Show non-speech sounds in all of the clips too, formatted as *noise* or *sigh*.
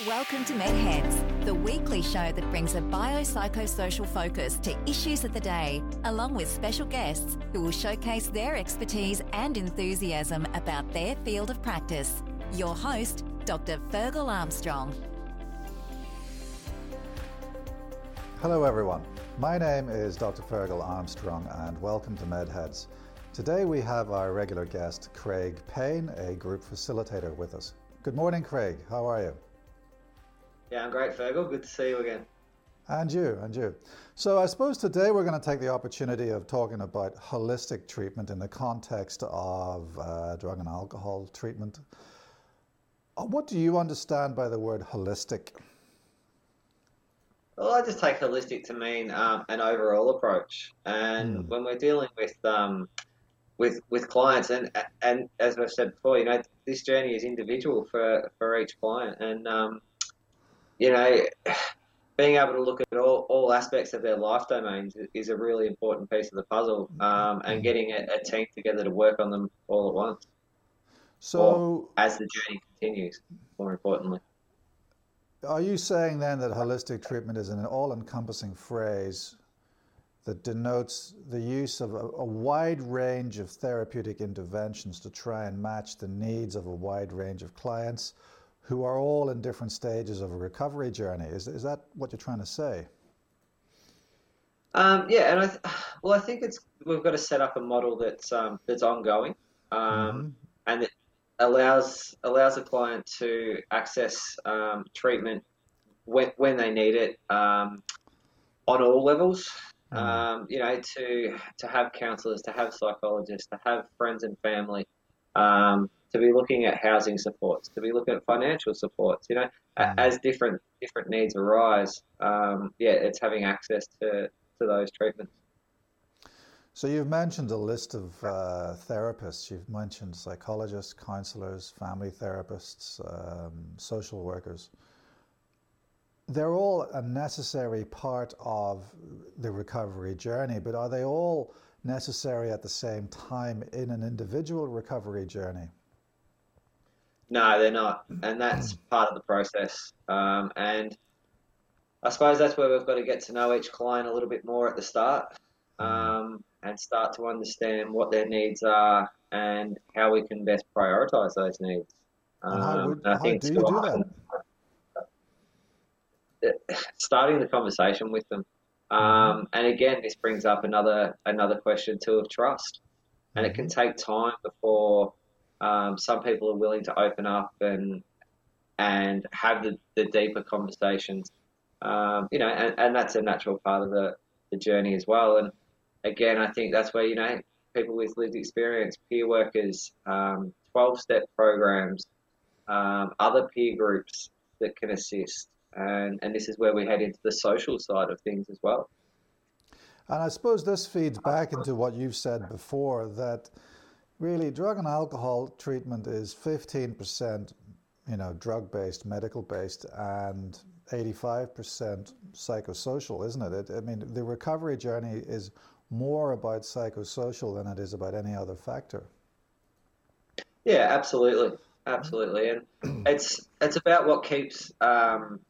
Welcome to MedHeads, the weekly show that brings a biopsychosocial focus to issues of the day, along with special guests who will showcase their expertise and enthusiasm about their field of practice. Your host, Dr. Fergal Armstrong. Hello, everyone. My name is Dr. Fergal Armstrong, and welcome to MedHeads. Today we have our regular guest, Craig Payne, a group facilitator, with us. Good morning, Craig. How are you? Yeah, I'm great, Fergal. Good to see you again. And you, and you. So, I suppose today we're going to take the opportunity of talking about holistic treatment in the context of uh, drug and alcohol treatment. Uh, what do you understand by the word holistic? Well, I just take holistic to mean um, an overall approach. And mm. when we're dealing with um, with with clients, and and as I've said before, you know, this journey is individual for for each client, and um, you know, being able to look at all, all aspects of their life domains is a really important piece of the puzzle, um, and getting a, a, team together to work on them all at once. So, as the journey continues, more importantly. Are you saying then that holistic treatment is an all encompassing phrase that denotes the use of a, a, wide range of therapeutic interventions to try and match the needs of a wide range of clients? Who are all in different stages of a recovery journey. Is, is that what you're trying to say? Um, yeah, and I th- *sighs* well, I think it's we've got to set up a model that's um, that's ongoing, um, mm-hmm. and that allows allows a client to access um, treatment when when they need it um, on all levels. Mm-hmm. you know, to to have counsellors, to have psychologists, to have friends and family. Um, to be looking at housing supports, to be looking at financial supports. You know, mm. as different different needs arise, um, yeah, it's having access to to those treatments. So you've mentioned a list of uh, therapists. You've mentioned psychologists, counselors, family therapists, um, social workers. They're all a necessary part of the recovery journey, but are they all necessary at the same time in an individual recovery journey? No, they're not, and that's part of the process. Um, and I suppose that's where we've got to get to know each client a little bit more at the start, um, and start to understand what their needs are and how we can best prioritise those needs. Um, how, would, I think do you do that? *laughs* Starting the conversation with them, um, mm-hmm. and again, this brings up another another question too of trust, and it can mm-hmm. take time before um, some people are willing to open up and and have the, the deeper conversations. Um, you know, and, and that's a natural part of the, the journey as well. And again, I think that's where, you know, people with lived experience, peer workers, um, 12 step programs, um, other peer groups that can assist. And, and this is where we head into the social side of things as well. And I suppose this feeds back into what you've said before that really drug and alcohol treatment is 15% you know drug based medical based and 85% psychosocial isn't it? it i mean the recovery journey is more about psychosocial than it is about any other factor yeah absolutely absolutely and it's it's about what keeps um,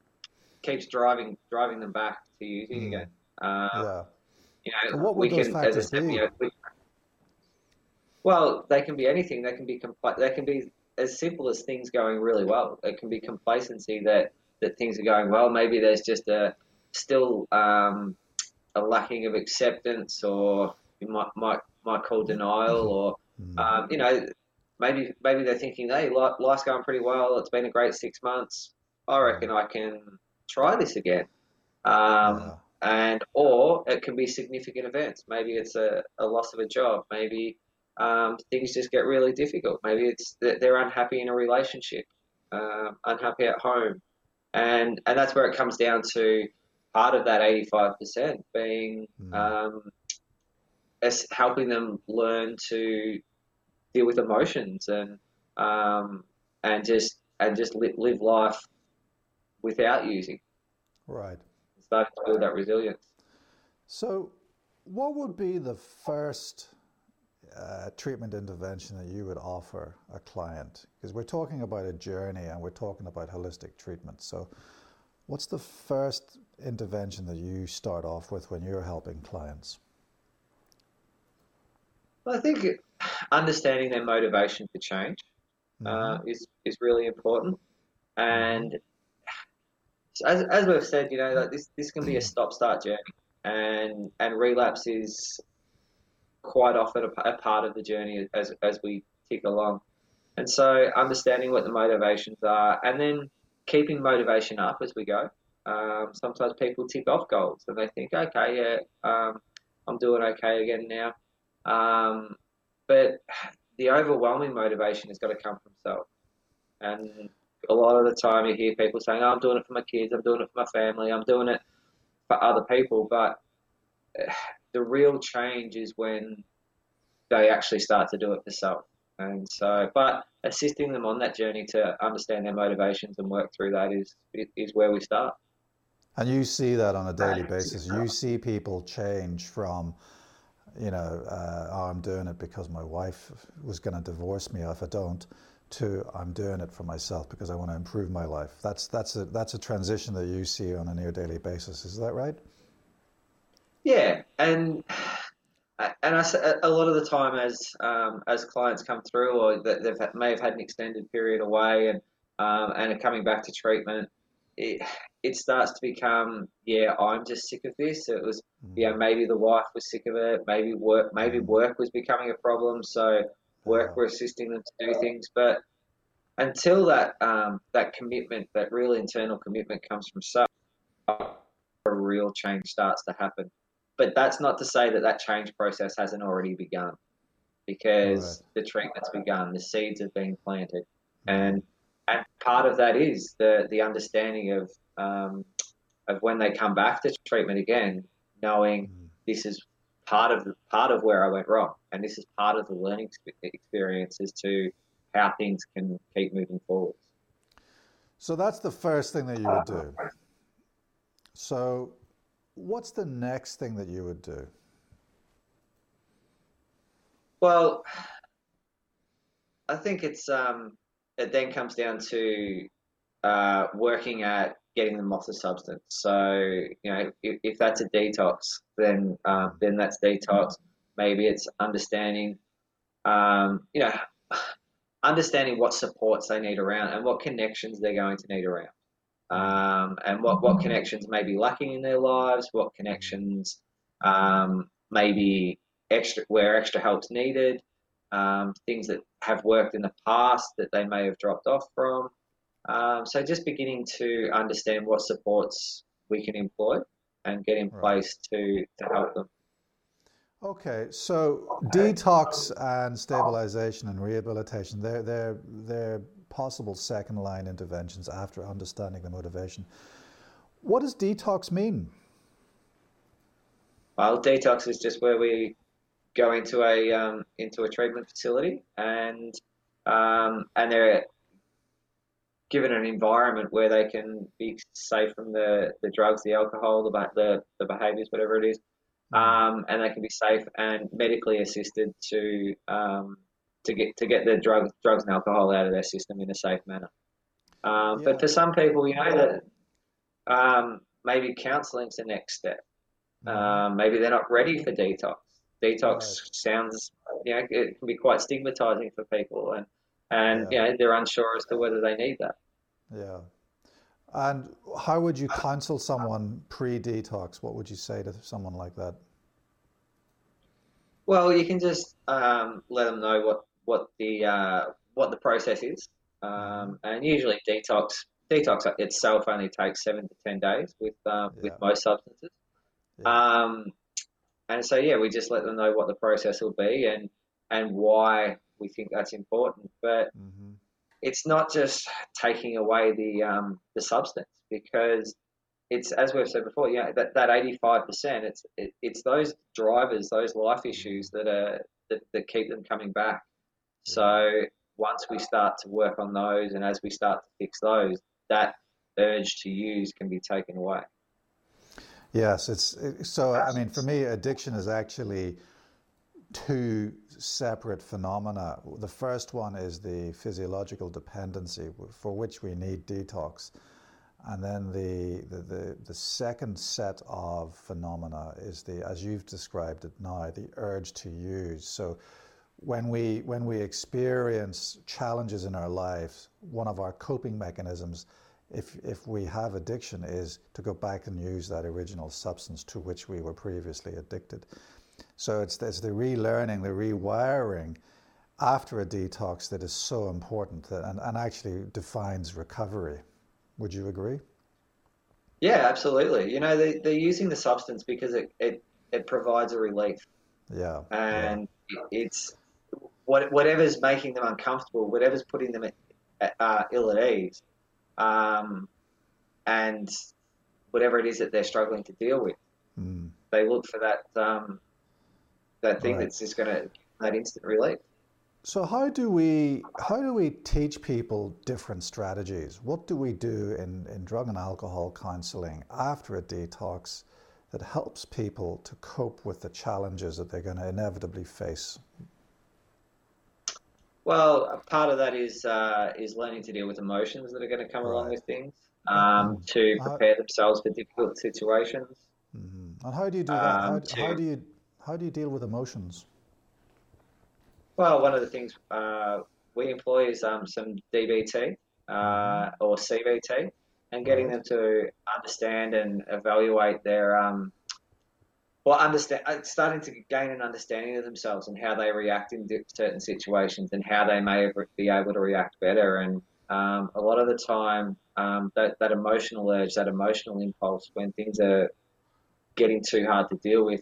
keeps driving driving them back to using mm. again uh, yeah you know, so what would those can, factors said, be? You know, we, well, they can be anything. They can be compl- They can be as simple as things going really well. It can be complacency that that things are going well. Maybe there's just a still um, a lacking of acceptance, or you might might might call denial, or mm-hmm. um, you know, maybe maybe they're thinking, hey, life's going pretty well. It's been a great six months. I reckon I can try this again. Um. And or it can be significant events. Maybe it's a, a loss of a job. Maybe um, things just get really difficult. Maybe it's that they're unhappy in a relationship, um, unhappy at home, and and that's where it comes down to part of that eighty five percent being mm. um, as helping them learn to deal with emotions and um, and just and just live, live life without using. Right. Starting to build that resilience. So, what would be the first uh, treatment intervention that you would offer a client? Because we're talking about a journey and we're talking about holistic treatment. So, what's the first intervention that you start off with when you're helping clients? Well, I think understanding their motivation for change uh, mm-hmm. uh, is is really important, and as, as we've said, you know, like this this can be a stop start journey, and and relapse is quite often a, a, part of the journey as as we tick along, and so understanding what the motivations are, and then keeping motivation up as we go. Um, sometimes people tick off goals and they think, okay, yeah, um, I'm doing okay again now. Um, but the overwhelming motivation has got to come from self. And a lot of the time you hear people saying, oh, I'm doing it for my kids, I'm doing it for my family, I'm doing it for other people. But the real change is when they actually start to do it for self. And so, but assisting them on that journey to understand their motivations and work through that is is where we start. And you see that on a daily basis. You see people change from you know, uh, oh, I'm doing it because my wife was going to divorce me if I don't, to I'm doing it for myself because I want to improve my life. That's that's a that's a transition that you see on a near daily basis. Is that right? Yeah, and and I, a lot of the time as um, as clients come through or they may have had an extended period away and um, and are coming back to treatment, it, it starts to become, yeah, I'm just sick of this. It was, mm. yeah, maybe the wife was sick of it. Maybe work, maybe mm. work was becoming a problem. So work were assisting them to do things. But until that um, that commitment, that real internal commitment comes from self, a real change starts to happen. But that's not to say that that change process hasn't already begun, because right. the treatment's begun, the seeds have been planted, mm. and and part of that is the the understanding of um, of when they come back to treatment again, knowing mm. this is part of the, part of where I went wrong, and this is part of the learning experience as to how things can keep moving forward. So that's the first thing that you would do. So, what's the next thing that you would do? Well, I think it's um, it then comes down to uh, working at getting them off the substance. So you know, if, if that's a detox, then um, then that's detox. Maybe it's understanding, um, you know, *sighs* understanding what supports they need around and what connections they're going to need around, um, and what what connections may be lacking in their lives, what connections um, maybe extra where extra help's needed, um, things that have worked in the past that they may have dropped off from. Um, so just beginning to understand what supports we can employ and get in right. place to, to help them. Okay, so detox and stabilization and rehabilitation, they're, they're, they're possible second line interventions after understanding the motivation. What does detox mean? Well, detox is just where we go into a um, into a treatment facility and um, and they're given an environment where they can be safe from the, the drugs, the alcohol, the, the, the behaviors, whatever it is, mm. um, and they can be safe and medically assisted to um, to get to get the drugs drugs and alcohol out of their system in a safe manner. Um, yeah. But for some people, you know that um, maybe counseling's the next step. Mm. maybe they're not ready for detox. Detox right. sounds, you know, it can be quite stigmatizing for people, and and yeah. you know they're unsure as to whether they need that. Yeah. And how would you counsel someone pre-detox? What would you say to someone like that? Well, you can just um, let them know what what the uh, what the process is, um, and usually detox detox itself only takes seven to ten days with um, yeah. with most substances. Yeah. Um, and so yeah, we just let them know what the process will be and and why we think that's important. But mm-hmm it's not just taking away the um, the substance because it's as we've said before, know, that that eighty five percent, it's it, it's those drivers, those life issues that are that, that keep them coming back. So once we start to work on those, and as we start to fix those, that urge to use can be taken away. Yes, it's it, so. I mean, for me, addiction is actually two separate phenomena. The first one is the physiological dependency for which we need detox. And then the, the, the, the, second set of phenomena is the, as you've described it now, the urge to use. So when we, when we experience challenges in our lives, one of our coping mechanisms, if, if we have addiction, is to go back and use that original substance to which we were previously addicted. So it's, it's the relearning, the rewiring after a detox that is so important and, and actually defines recovery. Would you agree? Yeah, absolutely. You know, they, they're using the substance because it, it, it provides a relief. Yeah. And yeah. it's what, whatever's making them uncomfortable, whatever's putting them at, uh, ill at ease, um, and whatever it is that they're struggling to deal with, mm. they look for that um, that thing right. that's just going to that instant relief. So how do we how do we teach people different strategies? What do we do in, in drug and alcohol counseling after a detox that helps people to cope with the challenges that they're going to inevitably face? Well, part of that is uh, is learning to deal with emotions that are going to come right. along with things, um, mm-hmm. to prepare themselves for difficult situations. Mm-hmm. And how do you do that? Um, how, to, how do you how do you deal with emotions? Well, one of the things uh, we employ is um, some DBT uh, mm-hmm. or CBT, and getting them to understand and evaluate their um, well, understand uh, starting to gain an understanding of themselves and how they react in certain situations and how they may be able to react better. And um, a lot of the time, um, that that emotional urge, that emotional impulse, when things are getting too hard to deal with,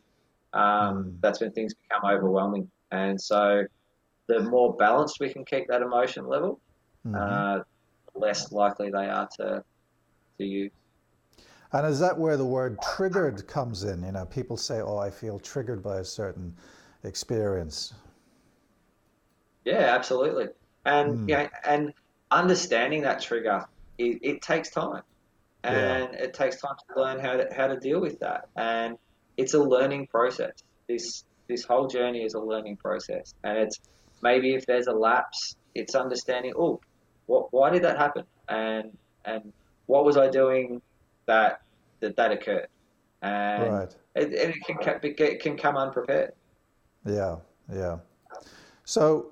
um, mm. that's when things become overwhelming. And so, the more balanced we can keep that emotion level, mm-hmm. uh, less likely they are to to use. And is that where the word triggered comes in? You know, people say, "Oh, I feel triggered by a certain experience." Yeah, absolutely. And mm. know, and understanding that trigger, it, it takes time, and yeah. it takes time to learn how to how to deal with that. And it's a learning process. This this whole journey is a learning process, and it's maybe if there's a lapse, it's understanding. Oh, what? Why did that happen? And and what was I doing that that, that occurred? And right. it, it can it can come unprepared. Yeah, yeah. So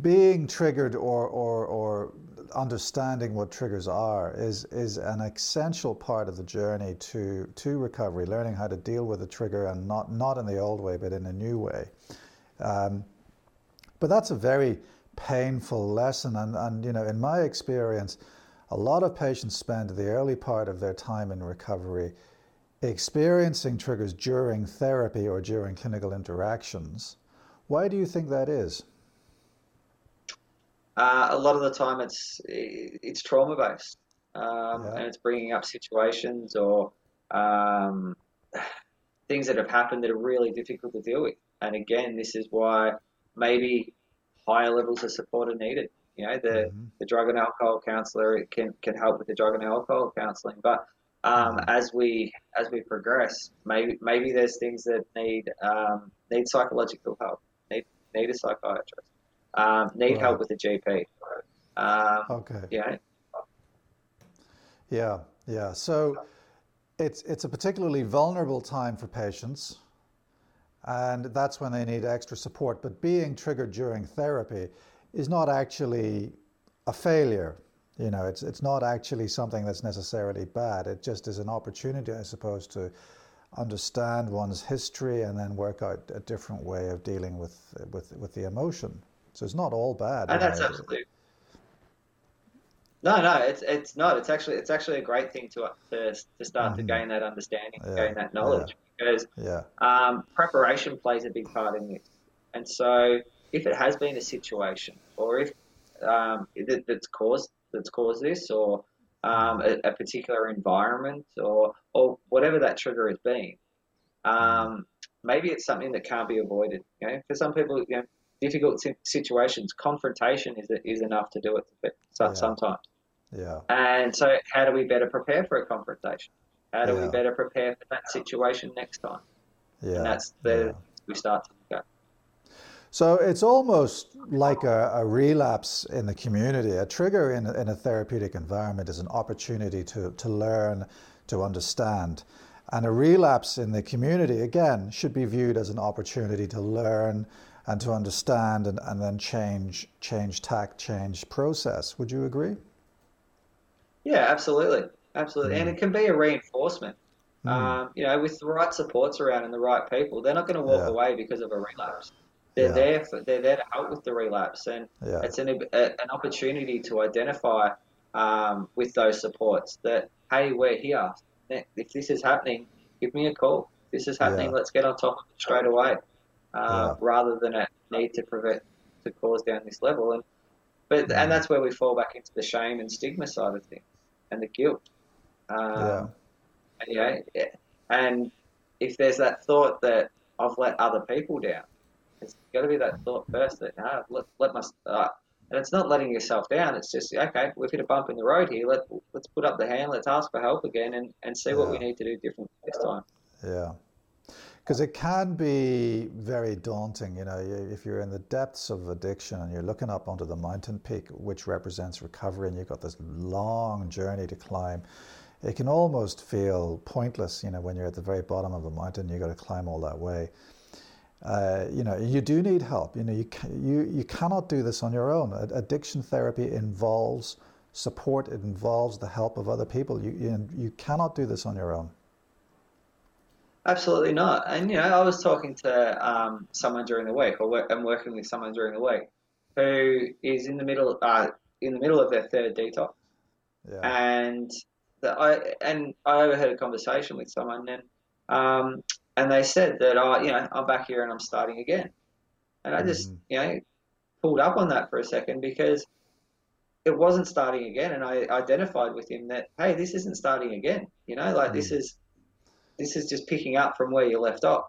being triggered or, or, or understanding what triggers are is is an essential part of the journey to to recovery. Learning how to deal with a trigger and not not in the old way, but in a new way. Um, but that's a very painful lesson, and and you know, in my experience, a lot of patients spend the early part of their time in recovery experiencing triggers during therapy or during clinical interactions. Why do you think that is? Uh, a lot of the time, it's it's trauma based, um, yeah. and it's bringing up situations or um, *sighs* things that have happened that are really difficult to deal with. And again, this is why maybe higher levels of support are needed. You know, the, mm-hmm. the drug and alcohol counselor can can help with the drug and alcohol counselling, but um, mm-hmm. as we as we progress, maybe maybe there's things that need um, need psychological help, need need a psychiatrist um, need right. help with the GP. Um, okay. Yeah. Yeah, yeah. So it's it's a particularly vulnerable time for patients, and that's when they need extra support. But being triggered during therapy is not actually a failure. You know, it's it's not actually something that's necessarily bad. It just is an opportunity, I suppose, to understand one's history and then work out a different way of dealing with with with the emotion. So it's not all bad. And that's absolutely. No, no, it's it's not. It's actually it's actually a great thing to to, to start mm-hmm. to gain that understanding, yeah. gain that knowledge, yeah. because yeah. Um, preparation plays a big part in this. And so, if it has been a situation, or if um, that, that's caused that's caused this, or um, a, a, particular environment, or or whatever that trigger has been, um, maybe it's something that can't be avoided. You know, for some people, you know, difficult situations, confrontation is is enough to do it yeah. sometimes. Yeah. And so, how do we better prepare for a confrontation? How do yeah. we better prepare for that situation next time? Yeah. And that's the yeah. we start to go. So it's almost like a, a, relapse in the community. A trigger in, in a therapeutic environment is an opportunity to, to learn, to understand. And a relapse in the community, again, should be viewed as an opportunity to learn and to understand and, and then change, change tact, change process. Would you agree? Yeah, absolutely. Absolutely. Mm. And it can be a reinforcement. Mm. Um, you know, with the right supports around and the right people, they're not going to walk yeah. away because of a relapse. They're yeah. there. For, they're there to help with the relapse, and yeah. it's an a, an opportunity to identify um, with those supports that hey, we're here. If this is happening, give me a call. If this is happening. Let's get on top of it straight away, uh, rather than a need to prevent to cause down this level. And but and that's where we fall back into the shame and stigma side of things and the guilt. Um, yeah. And, and if there's that thought that I've let other people down, it's got to be that thought first that ah, let, let my uh, and it's not letting yourself down. It's just okay, we've hit a bump in the road here. Let let's put up the hand. Let's ask for help again and, and see yeah. what we need to do different this time. Yeah, because it can be very daunting. You know, if you're in the depths of addiction and you're looking up onto the mountain peak, which represents recovery, and you've got this long journey to climb it can almost feel pointless, you know, when you're at the very bottom of a mountain, you've got to climb all that way. Uh, you know, you do need help. You know, you, you, you cannot do this on your own. Addiction therapy involves support. It involves the help of other people. You, you, you cannot do this on your own. Absolutely not. And, you know, I was talking to um, someone during the week, or work, I'm working with someone during the week, who is in the middle, uh, in the middle of their third detox. Yeah. And that I and I overheard a conversation with someone and um, and they said that I you know I'm back here and I'm starting again, and I just mm. you know pulled up on that for a second because it wasn't starting again, and I identified with him that hey this isn't starting again, you know like mm. this is this is just picking up from where you left off,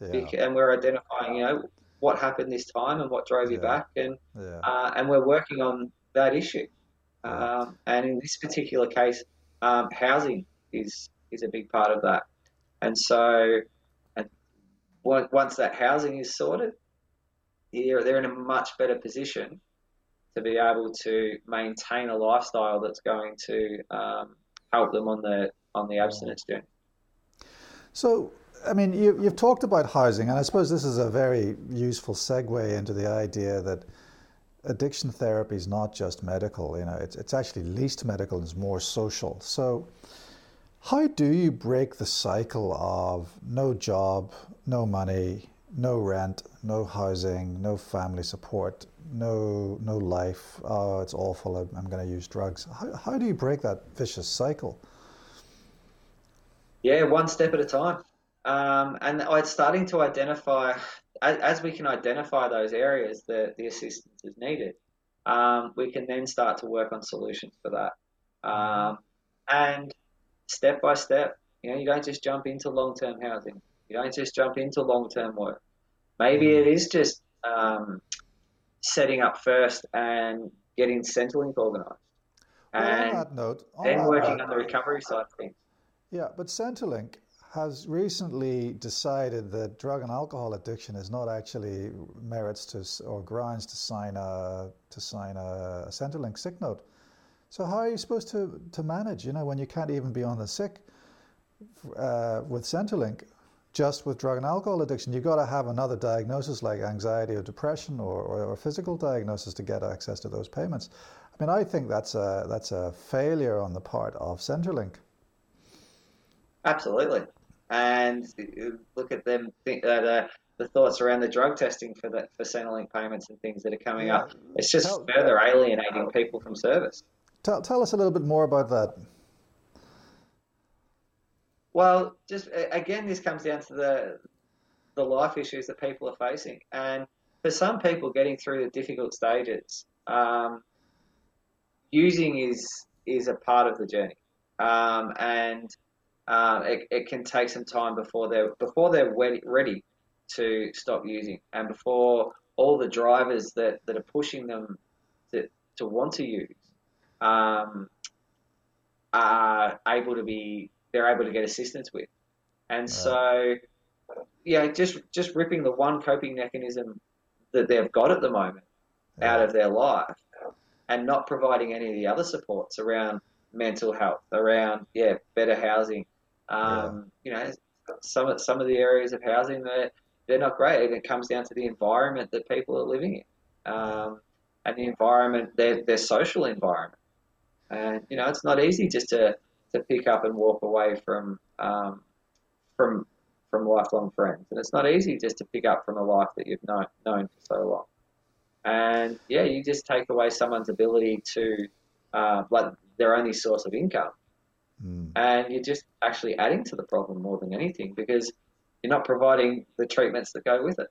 yeah. and we're identifying you know what happened this time and what drove you back, and yeah. uh, and we're working on that issue. Um, and in this particular case, um, housing is is a big part of that, and so and once that housing is sorted, they're they're in a much better position to be able to maintain a lifestyle that's going to um, help them on the on the abstinence journey. So, I mean, you, you've talked about housing, and I suppose this is a very useful segue into the idea that addiction therapy is not just medical. You know, it's, it's actually least medical and it's more social. So, how do you break the cycle of no job, no money, no rent, no housing, no family support, no no life? Oh, it's awful. I'm, I'm going to use drugs. How, how do you break that vicious cycle? Yeah, one step at a time. Um, and I'm starting to identify as, as, we can identify those areas that the assistance is needed, um, we can then start to work on solutions for that. Um, and step by step, you know, you don't just jump into long-term housing. You don't just jump into long-term work. Maybe it is just um, setting up first and getting Centrelink organised. Well, and note, then working note, on the recovery side of things. Yeah, but Centrelink has recently decided that drug and alcohol addiction is not actually merits to or grounds to sign a to sign a, Centrelink sick note. So how are you supposed to, to manage? You know, when you can't even be on the sick uh, with Centrelink, just with drug and alcohol addiction, you've got to have another diagnosis like anxiety or depression or, or, or physical diagnosis to get access to those payments. I mean, I think that's a that's a failure on the part of Centrelink. Absolutely and look at them think, uh, the, the thoughts around the drug testing for the for Centrelink payments and things that are coming yeah. up. It's just tell, further alienating people from service. Tell, tell us a little bit more about that. Well, just again, this comes down to the the life issues that people are facing, and for some people, getting through the difficult stages, um, using is is a part of the journey, um, and um, it, it can take some time before they're before they're ready to stop using, and before all the drivers that, that are pushing them to, to want to use um, are able to be they're able to get assistance with, and so yeah, just just ripping the one coping mechanism that they've got at the moment out of their life and not providing any of the other supports around mental health, around yeah better housing. Um, yeah. You know, some some of the areas of housing that they're not great, it comes down to the environment that people are living in, um, and the environment their their social environment. And you know, it's not easy just to to pick up and walk away from um, from from lifelong friends, and it's not easy just to pick up from a life that you've known known for so long. And yeah, you just take away someone's ability to uh, like their only source of income. Mm. And you're just actually adding to the problem more than anything because you're not providing the treatments that go with it.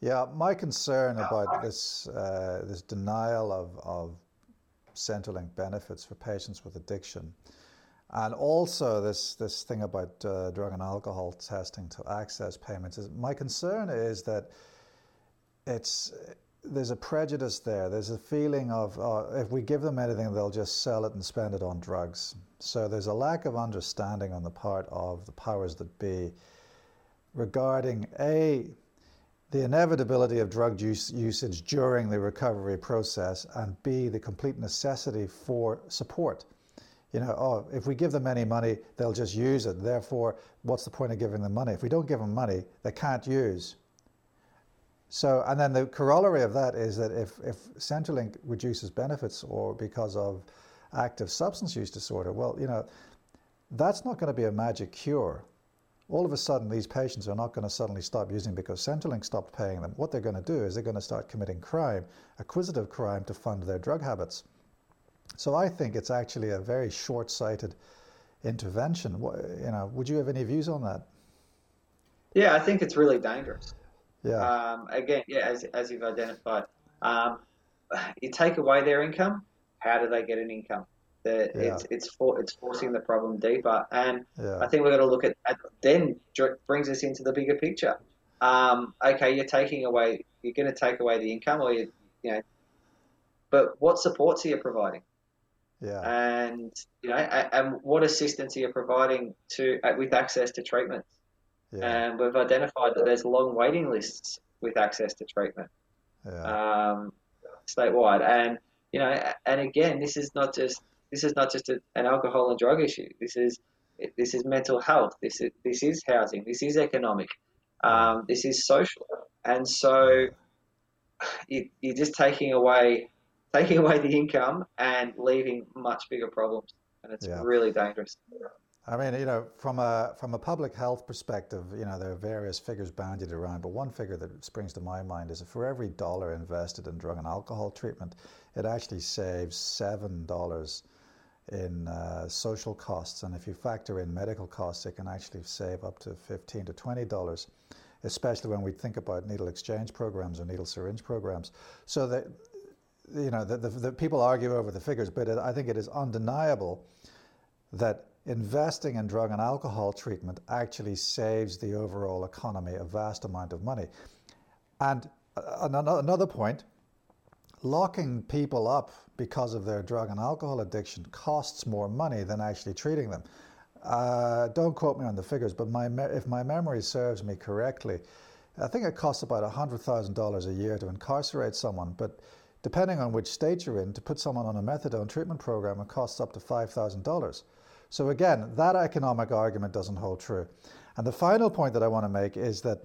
Yeah, my concern about this uh, this denial of, of Centrelink benefits for patients with addiction, and also this this thing about uh, drug and alcohol testing to access payments is my concern is that it's there's a prejudice there. There's a feeling of uh, if we give them anything, they'll just sell it and spend it on drugs. So there's a lack of understanding on the part of the powers that be regarding a the inevitability of drug use, usage during the recovery process, and b the complete necessity for support. You know, oh, if we give them any money, they'll just use it. Therefore, what's the point of giving them money? If we don't give them money, they can't use. So, and then the corollary of that is that if, if Centrelink reduces benefits or because of active substance use disorder, well, you know, that's not going to be a magic cure. All of a sudden, these patients are not going to suddenly stop using because Centrelink stopped paying them. What they're going to do is they're going to start committing crime, acquisitive crime, to fund their drug habits. So I think it's actually a very short-sighted intervention. You know, would you have any views on that? Yeah, I think it's really dangerous. Yeah. Um, again, yeah, as, as you've identified, um, *sighs* you take away their income. How do they get an income? The, yeah. It's it's for, it's forcing the problem deeper, and yeah. I think we're going to look at, at then brings us into the bigger picture. Um, okay, you're taking away, you're going to take away the income, or you, you know, but what supports are you providing? Yeah. And you know, and what assistance are you providing to with access to treatments? Yeah. And we've identified that there's long waiting lists with access to treatment yeah. um, statewide. And you know, and again, this is not just this is not just a, an alcohol and drug issue. This is this is mental health. This is this is housing. This is economic. Um, this is social. And so you, you're just taking away taking away the income and leaving much bigger problems, and it's yeah. really dangerous. I mean, you know, from a from a public health perspective, you know, there are various figures bandied around, but one figure that springs to my mind is that for every dollar invested in drug and alcohol treatment, it actually saves seven dollars in uh, social costs, and if you factor in medical costs, it can actually save up to fifteen to twenty dollars, especially when we think about needle exchange programs or needle syringe programs. So that you know, the, the, the people argue over the figures, but it, I think it is undeniable that investing in drug and alcohol treatment actually saves the overall economy a vast amount of money. And another point, locking people up because of their drug and alcohol addiction costs more money than actually treating them. Uh, don't quote me on the figures, but my if my memory serves me correctly, I think it costs about $100,000 a year to incarcerate someone. But depending on which state you're in, to put someone on a methadone treatment program, it costs up to $5,000. So again, that economic argument doesn't hold true. And the final point that I want to make is that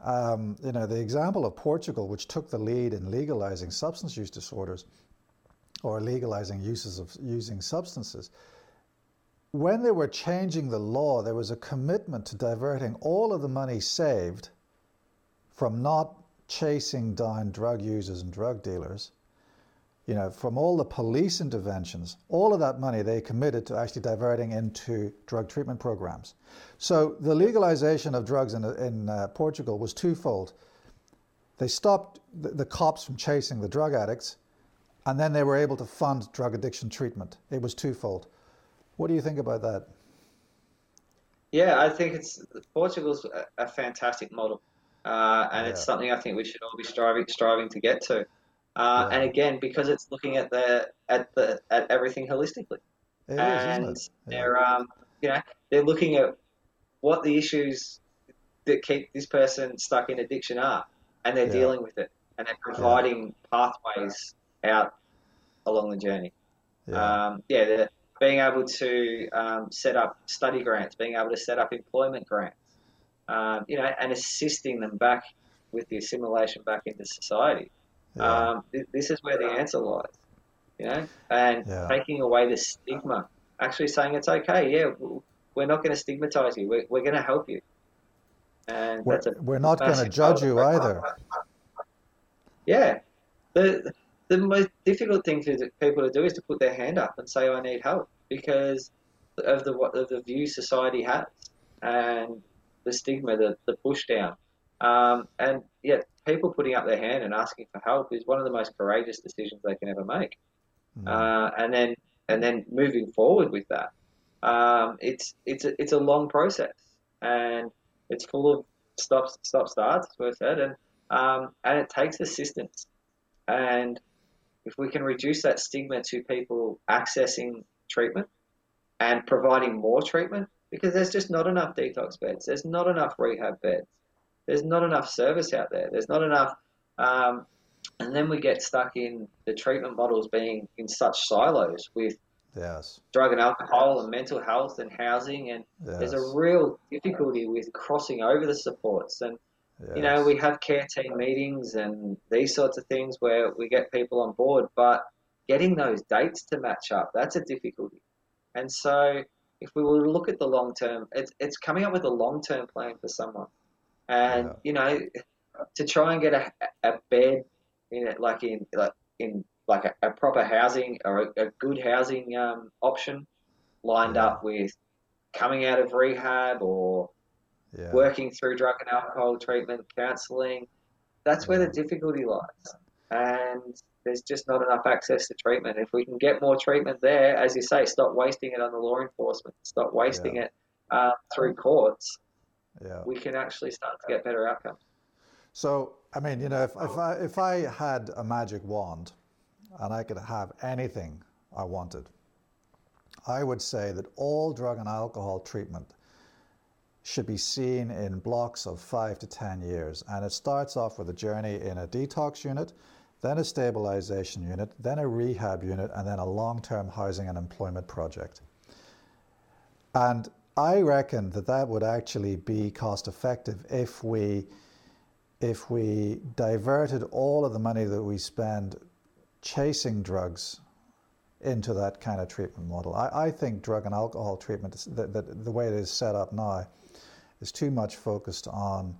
um, you know the example of Portugal, which took the lead in legalizing substance use disorders or legalizing uses of using substances. When they were changing the law, there was a commitment to diverting all of the money saved from not chasing down drug users and drug dealers you know, from all the police interventions, all of that money they committed to actually diverting into drug treatment programs. So the legalization of drugs in, in uh, Portugal was twofold. They stopped the, the, cops from chasing the drug addicts, and then they were able to fund drug addiction treatment. It was twofold. What do you think about that? Yeah, I think it's Portugal's a, a fantastic model, uh, and yeah. it's something I think we should all be striving striving to get to. Uh, yeah. And again, because it's looking at the at the at everything holistically, it and is, yeah. they're um, you know they're looking at what the issues that keep this person stuck in addiction are, and they're yeah. dealing with it. and they're providing pathways out along the journey. Yeah, um, yeah being able to um, set up study grants, being able to set up employment grants, um, you know, and assisting them back with the assimilation back into society. Yeah. Um, th- this is where the answer lies, you know, and yeah. taking away the stigma, actually saying it's okay. Yeah, we're not going to stigmatize you. We're, we're going to help you. And we're, we're not going to judge you either. Yeah. The, the most difficult thing for people to do is to put their hand up and say, I need help because of the, of the view society has and the stigma, the, the push down. Um, and yet, people putting up their hand and asking for help is one of the most courageous decisions they can ever make. Mm. Uh, and then, and then moving forward with that, um, it's it's a, it's a long process, and it's full of stop stop starts, as we said, and um, and it takes assistance. And if we can reduce that stigma to people accessing treatment and providing more treatment, because there's just not enough detox beds, there's not enough rehab beds, there's not enough service out there, there's not enough. Um, and then we get stuck in the treatment models being in such silos with yes. drug and alcohol and mental health and housing. And yes. there's a real difficulty with crossing over the supports. And, yes. you know, we have care team meetings and these sorts of things where we get people on board, but getting those dates to match up, that's a difficulty. And so if we were to look at the long term, it's, it's coming up with a long term plan for someone. And, yeah. you know, to try and get a, a bed in it, like in, like in like a, a proper housing or a, a good housing um, option lined yeah. up with coming out of rehab or yeah. working through drug and alcohol treatment, counselling. That's where the difficulty lies. And there's just not enough access to treatment. If we can get more treatment there, as you say, stop wasting it on the law enforcement, stop wasting it uh, through courts, we can actually start to get better outcomes. So, I mean, you know, if, if, I, if I had a magic wand, and I could have anything I wanted, I would say that all drug and alcohol treatment should be seen in blocks of five to 10 years. And it starts off with a journey in a detox unit, then a stabilization unit, then a rehab unit, and then a long term housing and employment project. And I reckon that that would actually be cost effective if we if we diverted all of the money that we spend chasing drugs into that kind of treatment model. I, I think drug and alcohol treatment, the, the, way it is set up now, is too much focused on,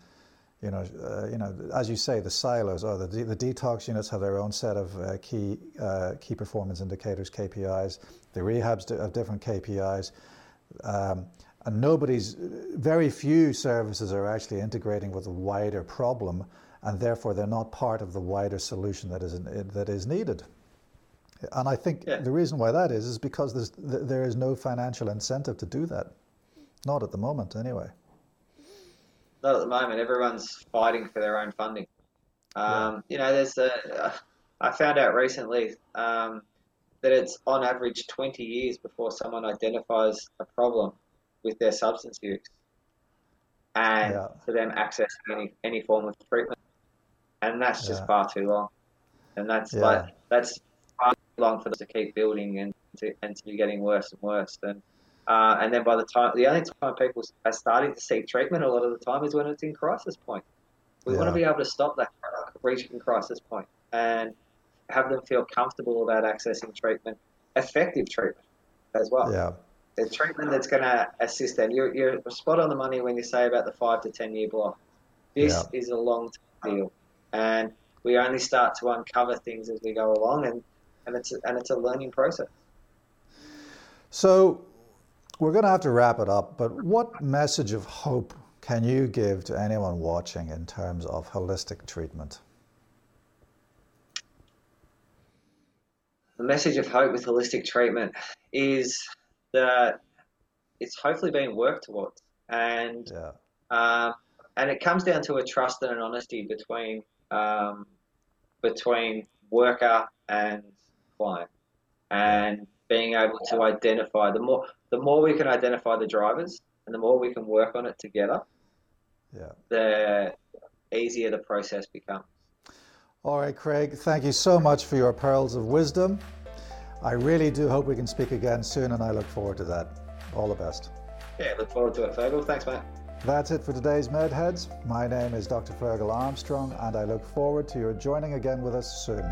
you know, uh, you know, as you say, the silos or the, the detox units have their own set of uh, key uh, key performance indicators, KPIs. The rehabs have different KPIs. Um, and nobody's, very few services are actually integrating with a wider problem and therefore they're not part of the wider solution that is that is needed. And I think yeah. the reason why that is is because there is no financial incentive to do that, not at the moment anyway. Not at the moment. Everyone's fighting for their own funding. Um, yeah. You know, there's a. I found out recently um, that it's on average 20 years before someone identifies a problem with their substance use and yeah. for them accessing any, any form of treatment and that's just yeah. far too long. And that's yeah. like that's far too long for them to keep building and to and to be getting worse and worse. And uh, and then by the time the only time people are starting to seek treatment a lot of the time is when it's in crisis point. We want to be able to stop that reaching crisis point and have them feel comfortable about accessing treatment, effective treatment as well. Yeah. The treatment that's going to assist them. You're, you're spot on the money when you say about the five to ten year block. This yeah. is a long deal and we only start to uncover things as we go along, and and it's and it's a learning process. So we're going to have to wrap it up, but what message of hope can you give to anyone watching in terms of holistic treatment? The message of hope with holistic treatment is that it's hopefully being worked towards, and yeah. uh, and it comes down to a trust and an honesty between um, between worker and client, and being able to identify the more the more we can identify the drivers and the more we can work on it together, yeah. the easier the process becomes. All right, Craig, thank you so much for your pearls of wisdom. I really do hope we can speak again soon, and I look forward to that. All the best. Yeah, look forward to it, Fergal. Thanks, Matt. That's it for today's MedHeads. My name is Dr. Fergal Armstrong, and I look forward to your joining again with us soon.